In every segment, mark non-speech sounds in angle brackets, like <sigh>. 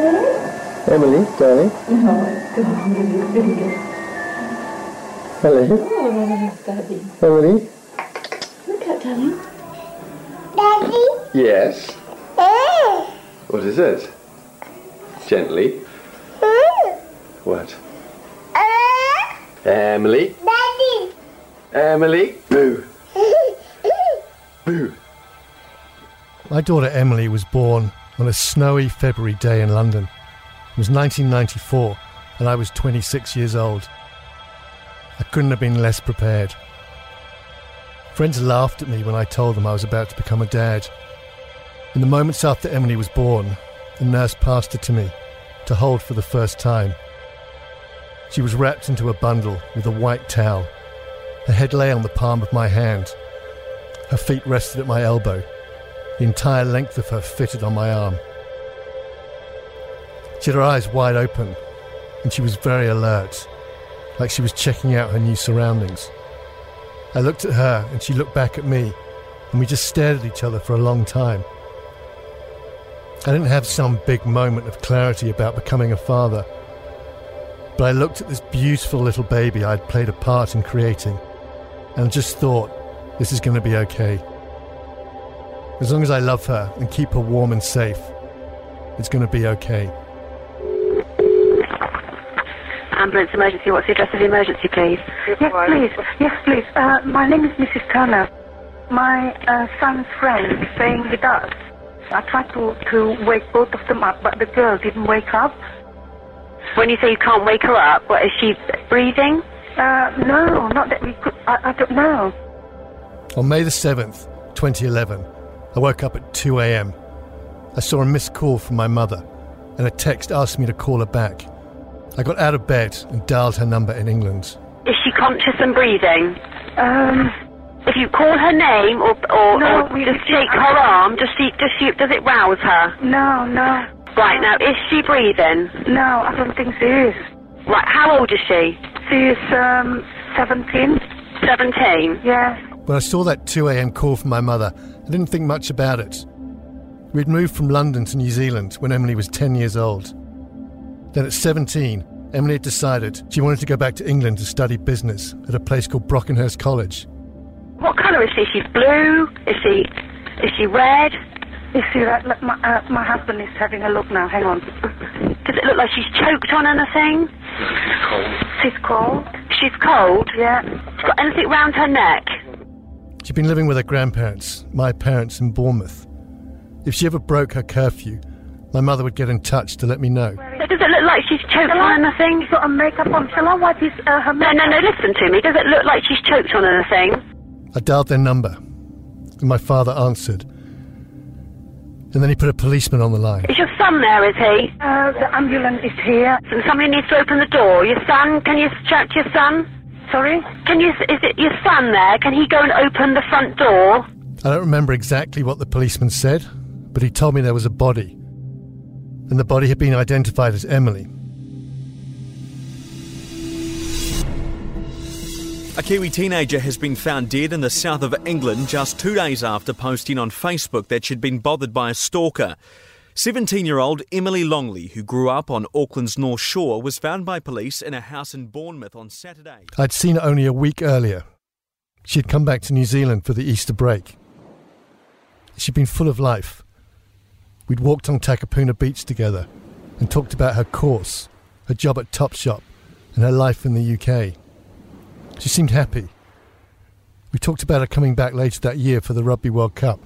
Emily, darling. Oh, God, really good. Hello. Oh, Daddy. Emily. Look at darling. Daddy? Yes. Eh? What is it? Gently. Eh? What? Eh? Emily. Daddy? Emily. Boo. <laughs> Boo. My daughter Emily was born on a snowy February day in London. It was 1994, and I was 26 years old. I couldn't have been less prepared. Friends laughed at me when I told them I was about to become a dad. In the moments after Emily was born, the nurse passed her to me to hold for the first time. She was wrapped into a bundle with a white towel. Her head lay on the palm of my hand. Her feet rested at my elbow. The entire length of her fitted on my arm. She had her eyes wide open, and she was very alert, like she was checking out her new surroundings. I looked at her, and she looked back at me, and we just stared at each other for a long time. I didn't have some big moment of clarity about becoming a father, but I looked at this beautiful little baby I'd played a part in creating, and just thought, this is going to be okay. As long as I love her and keep her warm and safe, it's going to be okay. Ambulance emergency. What's the address of the emergency, please? Yes, please. Yes, please. Uh, my name is Mrs. Turner. My uh, son's friend is staying with us. I tried to, to wake both of them up, but the girl didn't wake up. When you say you can't wake her up, what is she breathing? Uh, no, not that we could. I, I don't know. On May the 7th, 2011, I woke up at 2 a.m. I saw a missed call from my mother, and a text asked me to call her back. I got out of bed and dialed her number in England. Is she conscious and breathing? Um, If you call her name or or, No, or we- just we- shake her arm, does she does she does it rouse her? no, no, Right now, is she breathing? no. I don't think she is. Right, how old is she? She is um, 17. Seventeen. Yeah. When I saw that 2 a.m. call from my mother, I didn't think much about it. We'd moved from London to New Zealand when Emily was 10 years old. Then at 17, Emily had decided she wanted to go back to England to study business at a place called Brockenhurst College. What colour is she? She's blue. Is she is she red? You see that? Look, my, uh, my husband is having a look now. Hang on. Does it look like she's choked on anything? She's cold. She's cold. She's cold? Yeah. She's got anything round her neck? She'd been living with her grandparents, my parents in Bournemouth. If she ever broke her curfew, my mother would get in touch to let me know. So does it look like she's choked on anything? She's got a makeup on. Shall I wipe his, uh, her No, makeup? no, no. no, Listen to me. Does it look like she's choked on anything? I dialed their number, and my father answered. And then he put a policeman on the line. Is your son there? Is he? Uh, the ambulance is here. And somebody needs to open the door. Your son? Can you shout to your son? Sorry? Can you? Is it your son there? Can he go and open the front door? I don't remember exactly what the policeman said, but he told me there was a body. And the body had been identified as Emily. A Kiwi teenager has been found dead in the south of England just two days after posting on Facebook that she'd been bothered by a stalker. 17 year old Emily Longley, who grew up on Auckland's North Shore, was found by police in a house in Bournemouth on Saturday. I'd seen her only a week earlier. She'd come back to New Zealand for the Easter break. She'd been full of life. We'd walked on Takapuna Beach together and talked about her course, her job at Topshop, and her life in the UK. She seemed happy. We talked about her coming back later that year for the Rugby World Cup.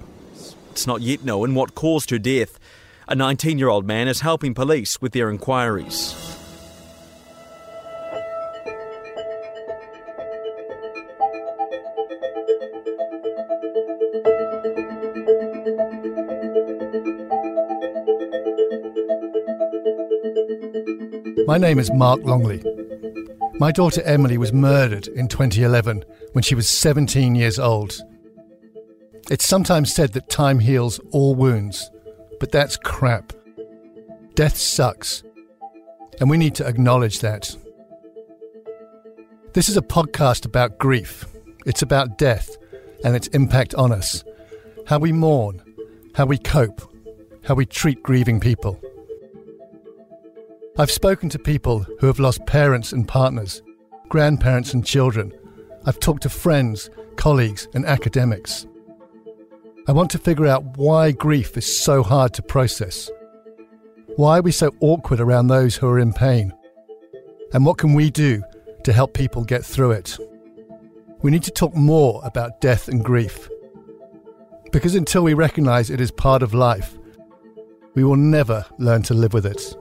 It's not yet known what caused her death. A 19 year old man is helping police with their inquiries. My name is Mark Longley. My daughter Emily was murdered in 2011 when she was 17 years old. It's sometimes said that time heals all wounds, but that's crap. Death sucks, and we need to acknowledge that. This is a podcast about grief. It's about death and its impact on us, how we mourn, how we cope, how we treat grieving people. I've spoken to people who have lost parents and partners, grandparents and children. I've talked to friends, colleagues, and academics. I want to figure out why grief is so hard to process. Why are we so awkward around those who are in pain? And what can we do to help people get through it? We need to talk more about death and grief. Because until we recognise it is part of life, we will never learn to live with it.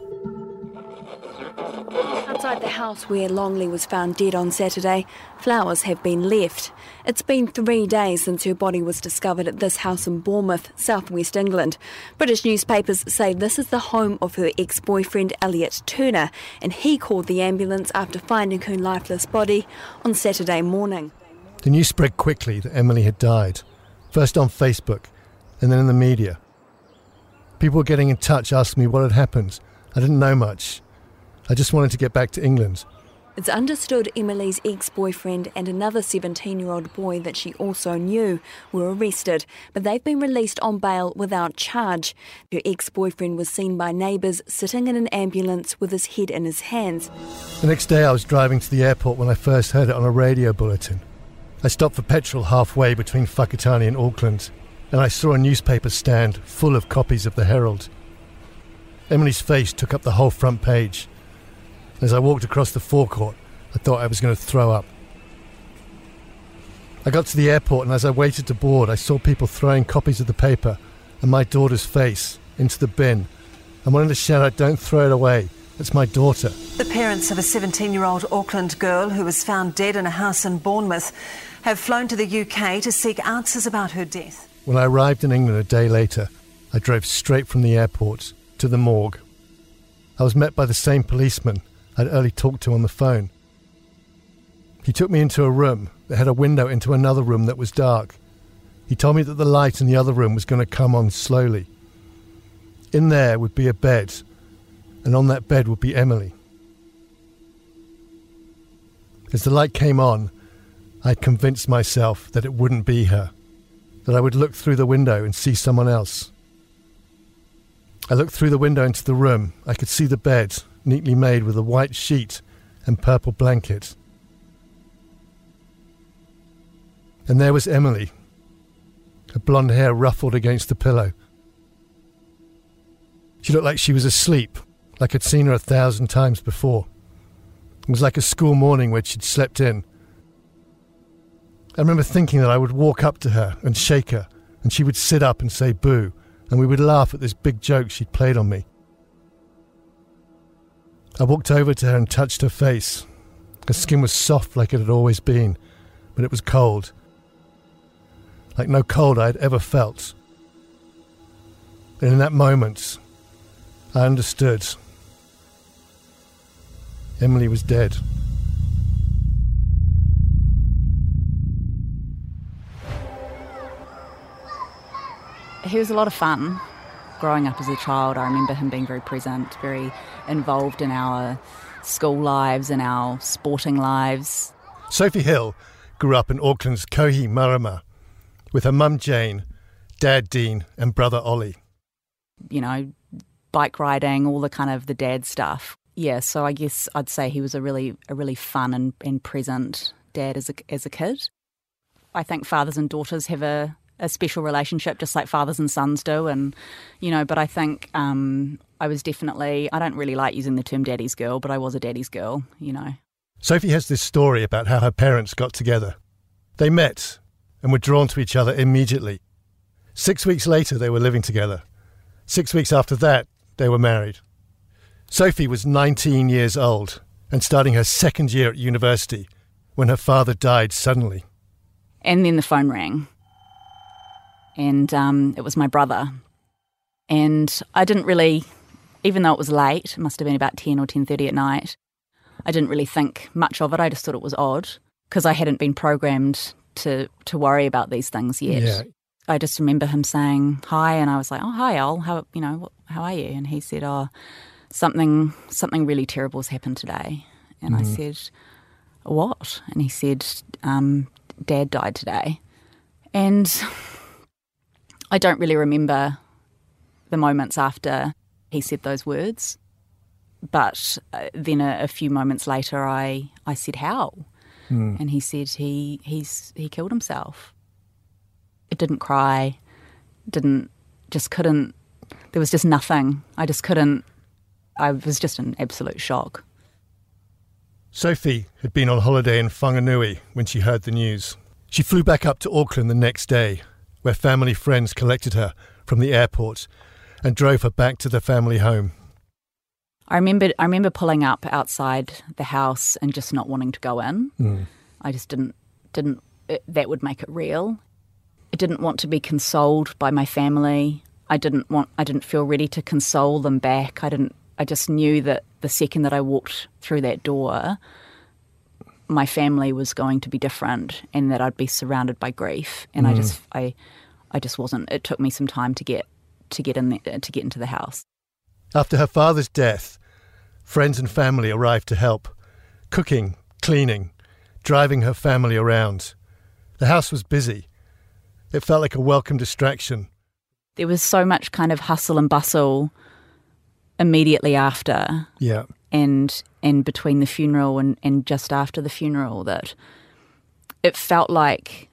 Outside the house where Longley was found dead on Saturday, flowers have been left. It's been three days since her body was discovered at this house in Bournemouth, southwest England. British newspapers say this is the home of her ex boyfriend Elliot Turner, and he called the ambulance after finding her lifeless body on Saturday morning. The news spread quickly that Emily had died, first on Facebook and then in the media. People were getting in touch asking me what had happened. I didn't know much. I just wanted to get back to England. It's understood Emily's ex boyfriend and another 17 year old boy that she also knew were arrested, but they've been released on bail without charge. Her ex boyfriend was seen by neighbours sitting in an ambulance with his head in his hands. The next day, I was driving to the airport when I first heard it on a radio bulletin. I stopped for petrol halfway between Whakatane and Auckland, and I saw a newspaper stand full of copies of the Herald. Emily's face took up the whole front page. As I walked across the forecourt, I thought I was going to throw up. I got to the airport, and as I waited to board, I saw people throwing copies of the paper and my daughter's face into the bin. I wanted to shout out, Don't throw it away. It's my daughter. The parents of a 17 year old Auckland girl who was found dead in a house in Bournemouth have flown to the UK to seek answers about her death. When I arrived in England a day later, I drove straight from the airport to the morgue. I was met by the same policeman I'd early talked to on the phone. He took me into a room that had a window into another room that was dark. He told me that the light in the other room was going to come on slowly. In there would be a bed, and on that bed would be Emily. As the light came on, I convinced myself that it wouldn't be her, that I would look through the window and see someone else. I looked through the window into the room. I could see the bed, neatly made with a white sheet and purple blanket. And there was Emily, her blonde hair ruffled against the pillow. She looked like she was asleep, like I'd seen her a thousand times before. It was like a school morning where she'd slept in. I remember thinking that I would walk up to her and shake her, and she would sit up and say boo, and we would laugh at this big joke she'd played on me. I walked over to her and touched her face. Her skin was soft like it had always been, but it was cold. Like no cold I had ever felt. And in that moment, I understood. Emily was dead. He was a lot of fun. Growing up as a child, I remember him being very present, very involved in our school lives and our sporting lives. Sophie Hill grew up in Auckland's Kohimarama with her mum Jane, dad Dean, and brother Ollie. You know, bike riding, all the kind of the dad stuff. Yeah, so I guess I'd say he was a really a really fun and, and present dad as a as a kid. I think fathers and daughters have a a special relationship, just like fathers and sons do. And, you know, but I think um, I was definitely, I don't really like using the term daddy's girl, but I was a daddy's girl, you know. Sophie has this story about how her parents got together. They met and were drawn to each other immediately. Six weeks later, they were living together. Six weeks after that, they were married. Sophie was 19 years old and starting her second year at university when her father died suddenly. And then the phone rang and um, it was my brother. And I didn't really, even though it was late, it must have been about ten or ten thirty at night. I didn't really think much of it. I just thought it was odd because I hadn't been programmed to to worry about these things yet. Yeah. I just remember him saying hi, and I was like, "Oh, hi, Al. How you know? How are you?" And he said, "Oh, something something really terrible has happened today." And I Mhm. said, "What?" And he said, um, "Dad died today." And I don't really remember the moments after he said those words. but uh, then a, a, few moments later, I, I said, How? Mm. And he said he, he's, he killed himself. It didn't cry, didn't, just couldn't, there was just nothing. I just couldn't, I was just in absolute shock. Sophie had been on holiday in Whanganui when she heard the news. She flew back up to Auckland the next day, where family friends collected her from the airport and drove her back to the family home. I remember I remember pulling up outside the house and just not wanting to go in. Mm. I just didn't didn't it, that would make it real. I didn't want to be consoled by my family. I didn't want I didn't feel ready to console them back. I didn't I just knew that the second that I walked through that door my family was going to be different and that I'd be surrounded by grief and mm. I just I I just wasn't it took me some time to get to get in the, to get into the house. After her father's death, friends and family arrived to help, cooking, cleaning, driving her family around. The house was busy. It felt like a welcome distraction. There was so much kind of hustle and bustle immediately after. Yeah. And and between the funeral and, and just after the funeral that it felt like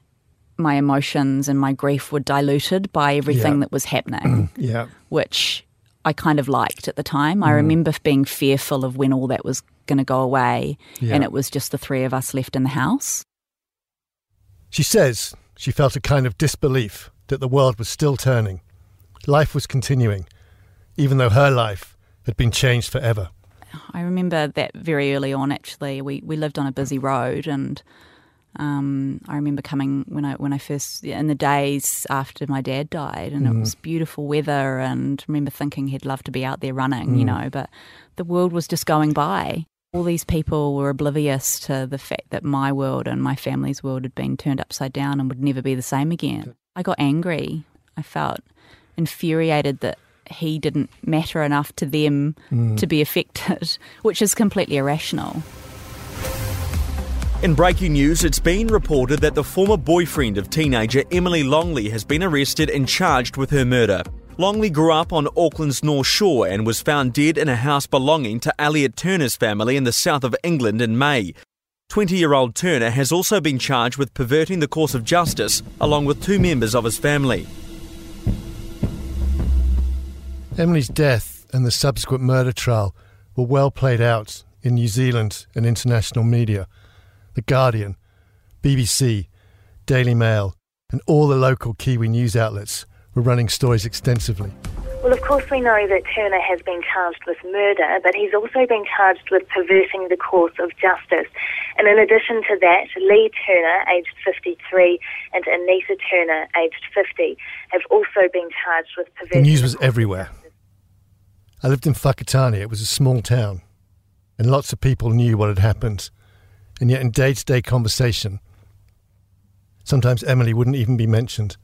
my emotions and my grief were diluted by everything yeah. that was happening. <clears throat> yeah. Which I kind of liked at the time. Mm. I remember being fearful of when all that was going to go away yeah. and it was just the three of us left in the house. She says she felt a kind of disbelief that the world was still turning. Life was continuing, even though her life had been changed forever. I remember that very early on, actually. We, we lived on a busy road and um, I remember coming when I when I first in the days after my dad died, and mm. it was beautiful weather, and I remember thinking he'd love to be out there running, mm. you know, but the world was just going by. All these people were oblivious to the fact that my world and my family's world had been turned upside down and would never be the same again. I got angry. I felt infuriated that he didn't matter enough to them mm. to be affected, <laughs> which is completely irrational. In breaking news, it's been reported that the former boyfriend of teenager Emily Longley has been arrested and charged with her murder. Longley grew up on Auckland's North Shore and was found dead in a house belonging to Elliot Turner's family in the south of England in May. 20 year old Turner has also been charged with perverting the course of justice, along with two members of his family. Emily's death and the subsequent murder trial were well played out in New Zealand and international media. The Guardian, BBC, Daily Mail, and all the local Kiwi news outlets were running stories extensively. Well, of course, we know that Turner has been charged with murder, but he's also been charged with perverting the course of justice. And in addition to that, Lee Turner, aged 53, and Anita Turner, aged 50, have also been charged with perverting. The news was everywhere. I lived in Whakatane. It was a small town, and lots of people knew what had happened and yet in day to day conversation, sometimes Emily wouldn't even be mentioned.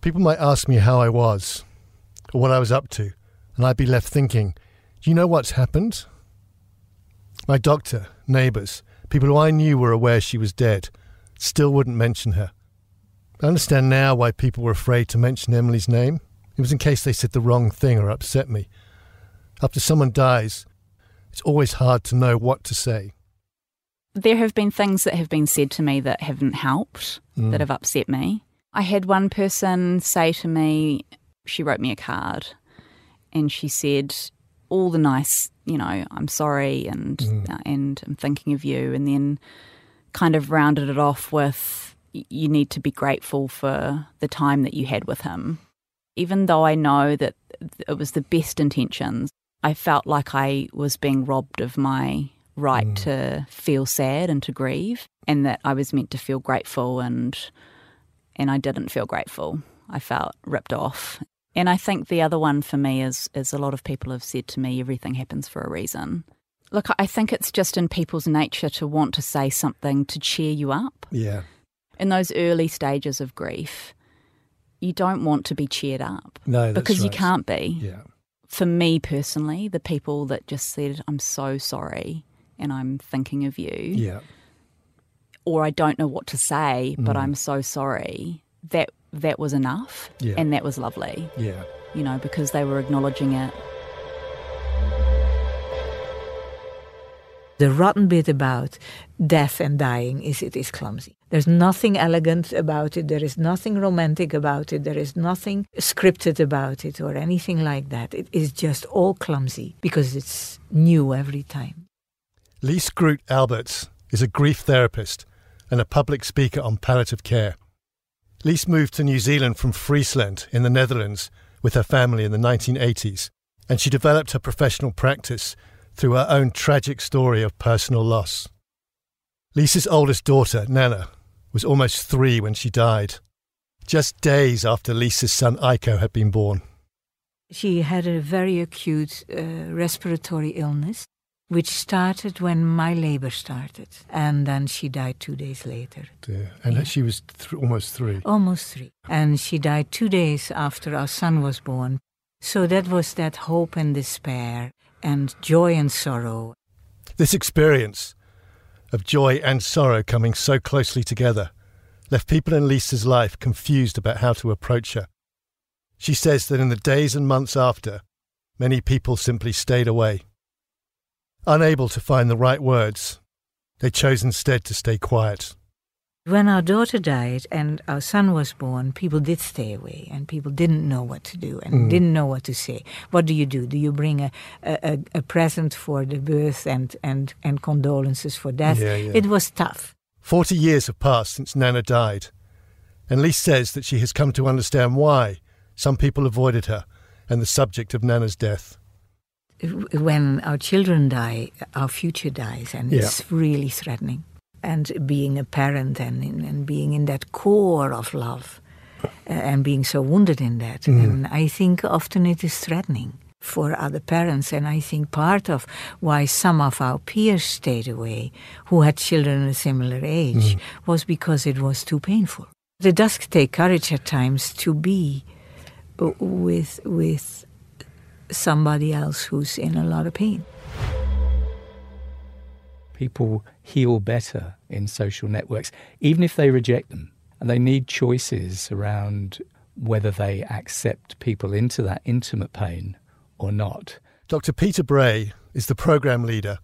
People might ask me how I was or what I was up to, and I'd be left thinking, do you know what's happened? My doctor, neighbours, people who I knew were aware she was dead, still wouldn't mention her. I understand now why people were afraid to mention Emily's name. It was in case they said the wrong thing or upset me. After someone dies, it's always hard to know what to say there have been things that have been said to me that haven't helped, mm. that have upset me. I had one person say to me, she wrote me a card and she said, all the nice, you know, I'm sorry and mm. uh, and I'm thinking of you, and then kind of rounded it off with, you need to be grateful for the time that you had with him. Even though I know that it was the best intentions, I felt like I was being robbed of my right mm. to feel sad and to grieve, and that I was meant to feel grateful, and and I didn't feel grateful. I felt ripped off. And I think the other one for me is is a lot of people have said to me, everything happens for a reason. Look, I think it's just in people's nature to want to say something to cheer you up. Yeah. In those early stages of grief, you don't want to be cheered up. No, because right. you can't be. Yeah. For me personally, the people that just said, I'm so sorry, and I'm thinking of you. Yeah. Or I don't know what to say, but mm. I'm so sorry. That that was enough. Yeah. And that was lovely. Yeah. You know, because they were acknowledging it. The rotten bit about death and dying is it is clumsy. There's nothing elegant about it. There is nothing romantic about it. There is nothing scripted about it or anything like that. It is just all clumsy because it's new every time. Lies Groot Alberts is a grief therapist and a public speaker on palliative care. Lies moved to New Zealand from Friesland in the Netherlands with her family in the 1980s, and she developed her professional practice through her own tragic story of personal loss. Lies's oldest daughter, Nana, was almost three when she died, just days after Lies's son Iko had been born. She had a very acute uh, respiratory illness, which started when my labor started, and then she died two days later. Dear. And yeah. she was th- almost three. Almost three. And she died two days after our son was born. So that was that hope and despair and joy and sorrow. This experience of joy and sorrow coming so closely together left people in Lies's life confused about how to approach her. She says that in the days and months after, many people simply stayed away. Unable to find the right words, they chose instead to stay quiet. When our daughter died and our son was born, people did stay away and people didn't know what to do and mm. didn't know what to say. What do you do? Do you bring a, a, a present for the birth and, and, and condolences for death? Yeah, yeah. It was tough. Forty years have passed since Nana died, and Lies says that she has come to understand why some people avoided her and the subject of Nana's death. When our children die, our future dies, and yeah. it's really threatening and being a parent and, and being in that core of love uh, and being so wounded in that. Mm. And I think often it is threatening for other parents. And I think part of why some of our peers stayed away who had children a similar age mm. was because it was too painful. The does take courage at times to be with, with somebody else who's in a lot of pain people heal better in social networks, even if they reject them. And they need choices around whether they accept people into that intimate pain or not. Dr. Peter Bray is the program leader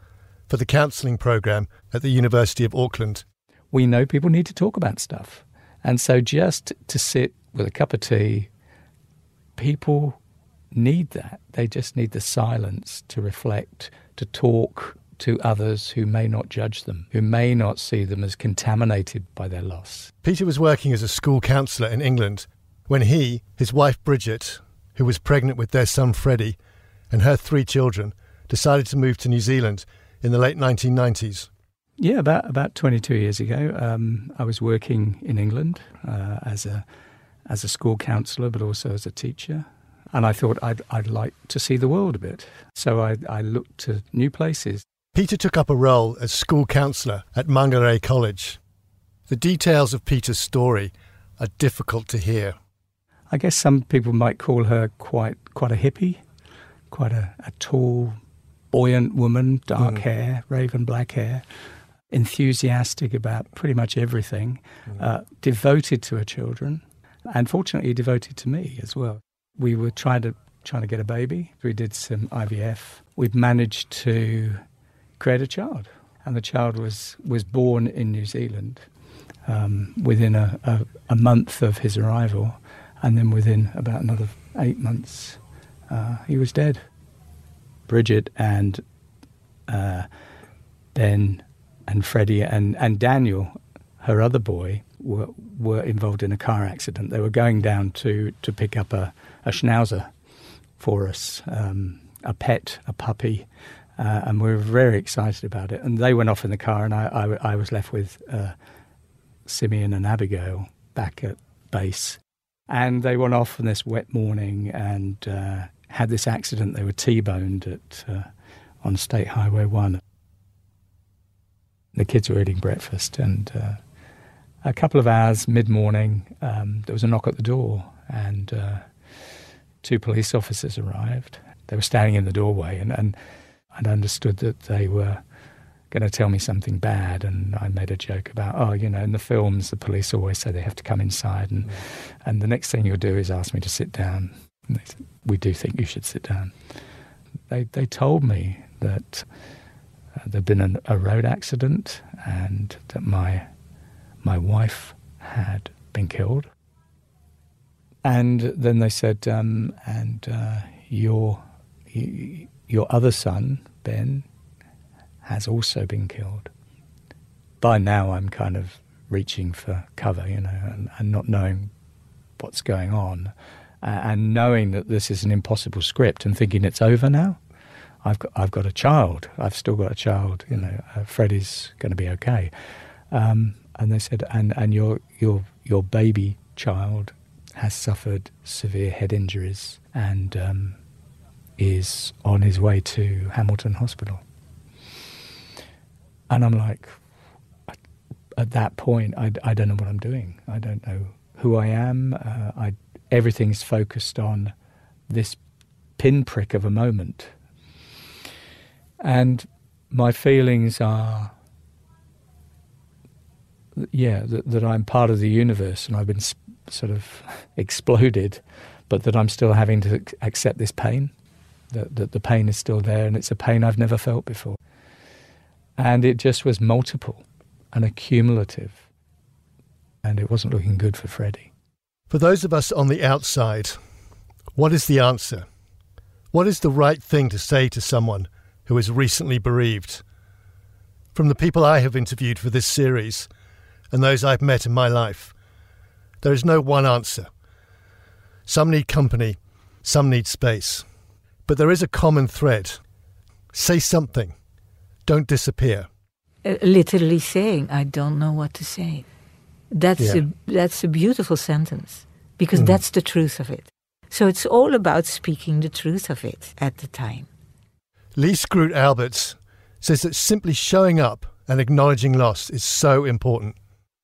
for the counselling program at the University of Auckland. We know people need to talk about stuff. And so just to sit with a cup of tea, people need that. They just need the silence to reflect, to talk, to others who may not judge them, who may not see them as contaminated by their loss. Peter was working as a school counsellor in England when he, his wife Bridget, who was pregnant with their son Freddie, and her three children, decided to move to New Zealand in the late 1990s. Yeah, about about 22 years ago, um, I was working in England uh, as a as a school counsellor, but also as a teacher. And I thought I'd, I'd like to see the world a bit. So I, I looked to new places. Peter took up a role as school counsellor at Mangere College. The details of Peter's story are difficult to hear. I guess some people might call her quite quite a hippie, quite a, a tall, buoyant woman, dark mm. hair, raven black hair, enthusiastic about pretty much everything, mm. uh, devoted to her children, and fortunately devoted to me as well. We were trying to trying to get a baby. We did some IVF. We've managed to create a child. And the child was, was born in New Zealand um, within a, a, a, month of his arrival. And then within about another eight months, uh, he was dead. Bridget and uh, Ben and Freddie and, and Daniel, her other boy, were, were involved in a car accident. They were going down to, to pick up a, a schnauzer for us, um, a pet, a puppy uh, and we were very excited about it. And they went off in the car, and I, I, I was left with uh, Simeon and Abigail back at base. And they went off on this wet morning and uh, had this accident. They were T-boned at uh, on State Highway One. The kids were eating breakfast, and uh, a couple of hours mid-morning, um, there was a knock at the door, and uh, two police officers arrived. They were standing in the doorway, and, and I'd understood that they were going to tell me something bad, and I made a joke about, oh, you know, in the films, the police always say they have to come inside, and and the next thing you'll do is ask me to sit down. Said, we do think you should sit down. They they told me that uh, there'd been an, a road accident and that my my wife had been killed. And then they said, um, and uh, your your other son Ben has also been killed. By now, I'm kind of reaching for cover, you know, and, and not knowing what's going on, uh, and knowing that this is an impossible script, and thinking it's over now. I've got, I've got a child. I've still got a child. You know, uh, Freddie's going to be okay. Um, and they said, and, and your, your, your baby child has suffered severe head injuries and um, is on his way to Hamilton Hospital. And I'm like, at that point, I, I don't know what I'm doing. I don't know who I am. Uh, I, everything's focused on this pinprick of a moment. And my feelings are, yeah, that, that I'm part of the universe and I've been sp- sort of <laughs> exploded, but that I'm still having to accept this pain, that, that the pain is still there and it's a pain I've never felt before. And it just was multiple and accumulative. And it wasn't looking good for Freddie. For those of us on the outside, what is the answer? What is the right thing to say to someone who is recently bereaved? From the people I have interviewed for this series and those I've met in my life, there is no one answer. Some need company, some need space. But there is a common thread. Say something. Don't disappear. Uh, literally saying, I don't know what to say. That's, yeah. a, that's a beautiful sentence because mm. that's the truth of it. So it's all about speaking the truth of it at the time. Lies Groot Alberts says that simply showing up and acknowledging loss is so important.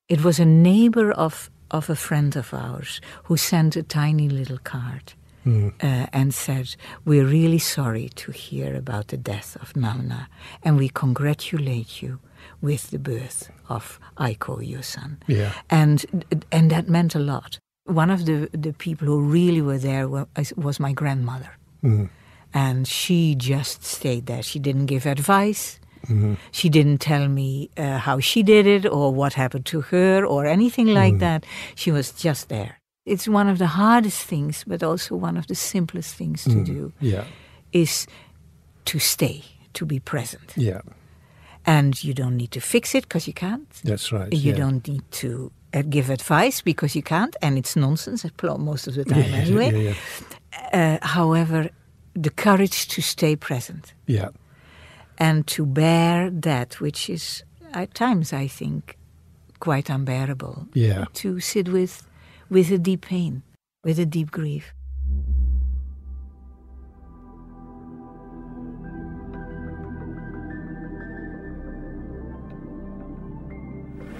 It was a neighbor of, of a friend of ours who sent a tiny little card mm. uh, and said, We're really sorry to hear about the death of Nana, and we congratulate you with the birth of Aiko, your son. Yeah. And, and that meant a lot. One of the, the people who really were there was my grandmother. Mm. And she just stayed there. She didn't give advice. Mm-hmm. She didn't tell me uh, how she did it or what happened to her or anything like mm. that. She was just there. It's one of the hardest things, but also one of the simplest things to mm. do. Yeah. Is to stay, to be present. Yeah. And you don't need to fix it because you can't. That's right. You yeah. don't need to uh, give advice because you can't, and it's nonsense most of the time <laughs> yeah, anyway. Yeah, uh, however, the courage to stay present. Yeah. And to bear that which is at times, I think, quite unbearable. Yeah. To sit with with a deep pain, with a deep grief.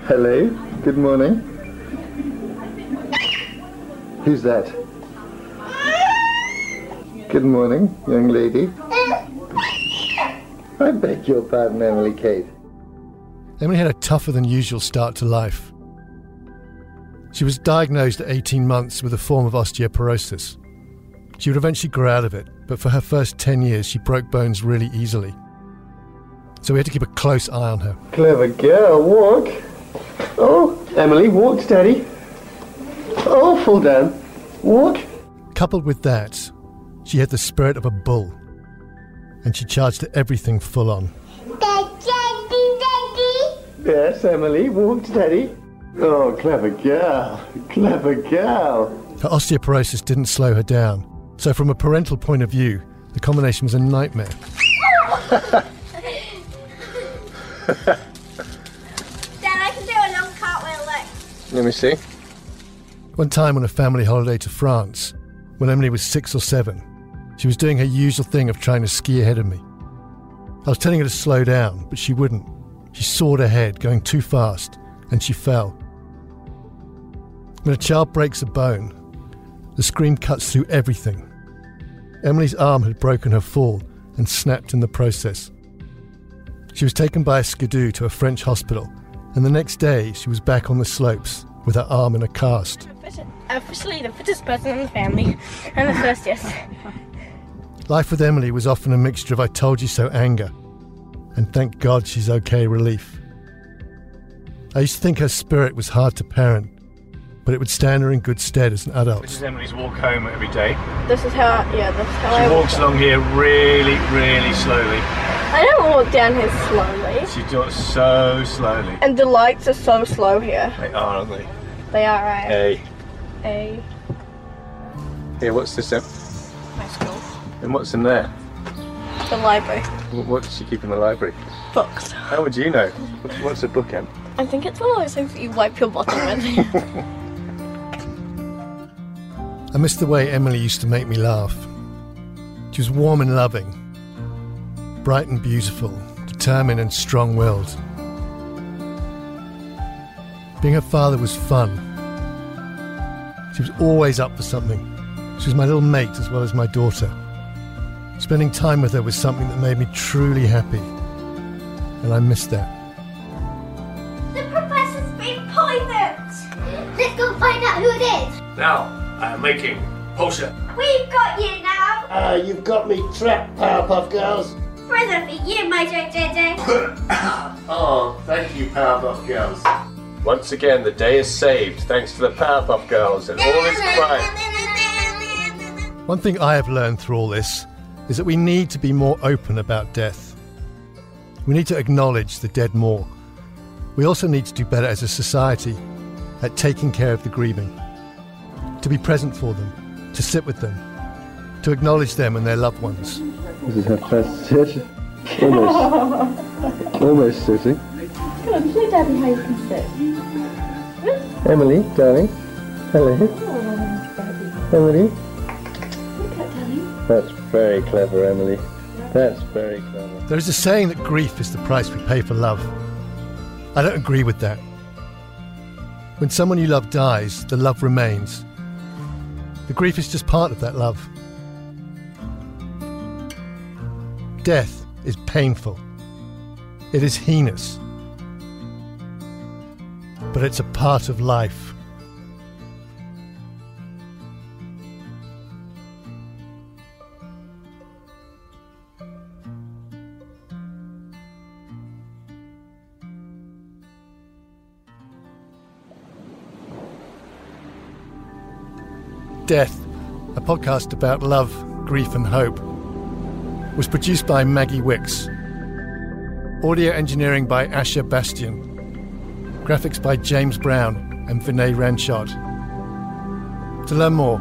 Hello, good morning. Who's that? Good morning, young lady. I beg your pardon, Emily Kate. Emily had a tougher than usual start to life. She was diagnosed at 18 months with a form of osteoporosis. She would eventually grow out of it, but for her first 10 years, she broke bones really easily. So we had to keep a close eye on her. Clever girl, walk. Oh, Emily, walk steady. Oh, fall down. Walk. Coupled with that, she had the spirit of a bull, and she charged at everything full on. Daddy, daddy. Yes, Emily, walk steady. Oh, clever girl. Clever girl. Her osteoporosis didn't slow her down. So, from a parental point of view, the combination was a nightmare. Dad, I can do a long cartwheel, look. Let me see. One time on a family holiday to France, when Emily was six or seven, she was doing her usual thing of trying to ski ahead of me. I was telling her to slow down, but she wouldn't. She soared ahead, going too fast, and she fell. When a child breaks a bone, the scream cuts through everything. Emily's arm had broken her fall and snapped in the process. She was taken by a skidoo to a French hospital, and the next day she was back on the slopes with her arm in a cast. Officially the fittest person in the family, and the first, yes. Life with Emily was often a mixture of I told you so anger and thank God she's okay relief. I used to think her spirit was hard to parent, but it would stand her in good stead as an adult. This is Emily's walk home every day. This is how, yeah, this is how I She walks walk. along here really, really slowly. I don't walk down here slowly. She does so slowly. And the lights are so slow here. They are, aren't they? They are right. Hey. A Here, what's this? Em? my school. And what's in there? The library. What what does she keep in the library? Books. How would you know? What's- What's a book, Em? I think it's one of those things that you wipe your bottom with. <laughs> I miss the way Emily used to make me laugh. She was warm and loving, bright and beautiful, determined and strong willed. Being her father was fun. She was always up for something. She was my little mate as well as my daughter. Spending time with her was something that made me truly happy. And I miss that. The professor's been poisoned! Let's go find out who it is! Now, I am making potion. We've got you now! Ah, you've got me trapped, Powerpuff Girls. Present for you, Mojo Jojo! <coughs> Oh, thank you, Powerpuff Girls. Once again, the day is saved thanks to the Powerpuff Girls and all is quiet. One thing I have learned through all this is that we need to be more open about death. We need to acknowledge the dead more. We also need to do better as a society at taking care of the grieving, to be present for them, to sit with them, to acknowledge them and their loved ones. This is her first sit. Almost. Almost sitting. Come on, show Daddy how you can sit. Emily, darling. Hello. Oh, Daddy. Emily. Look at Daddy. That's very clever, Emily. That's very clever. There is a saying that grief is the price we pay for love. I don't agree with that. When someone you love dies, the love remains. The grief is just part of that love. Death is painful. It is heinous. But it's a part of life. Death, a podcast about love, grief, and hope, was produced by Maggie Wicks. Audio engineering by Asher Bastian. Graphics by James Brown and Vinay Ranchot. To learn more,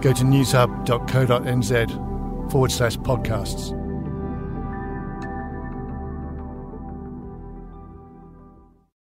go to newshub.co.nz forward slash podcasts.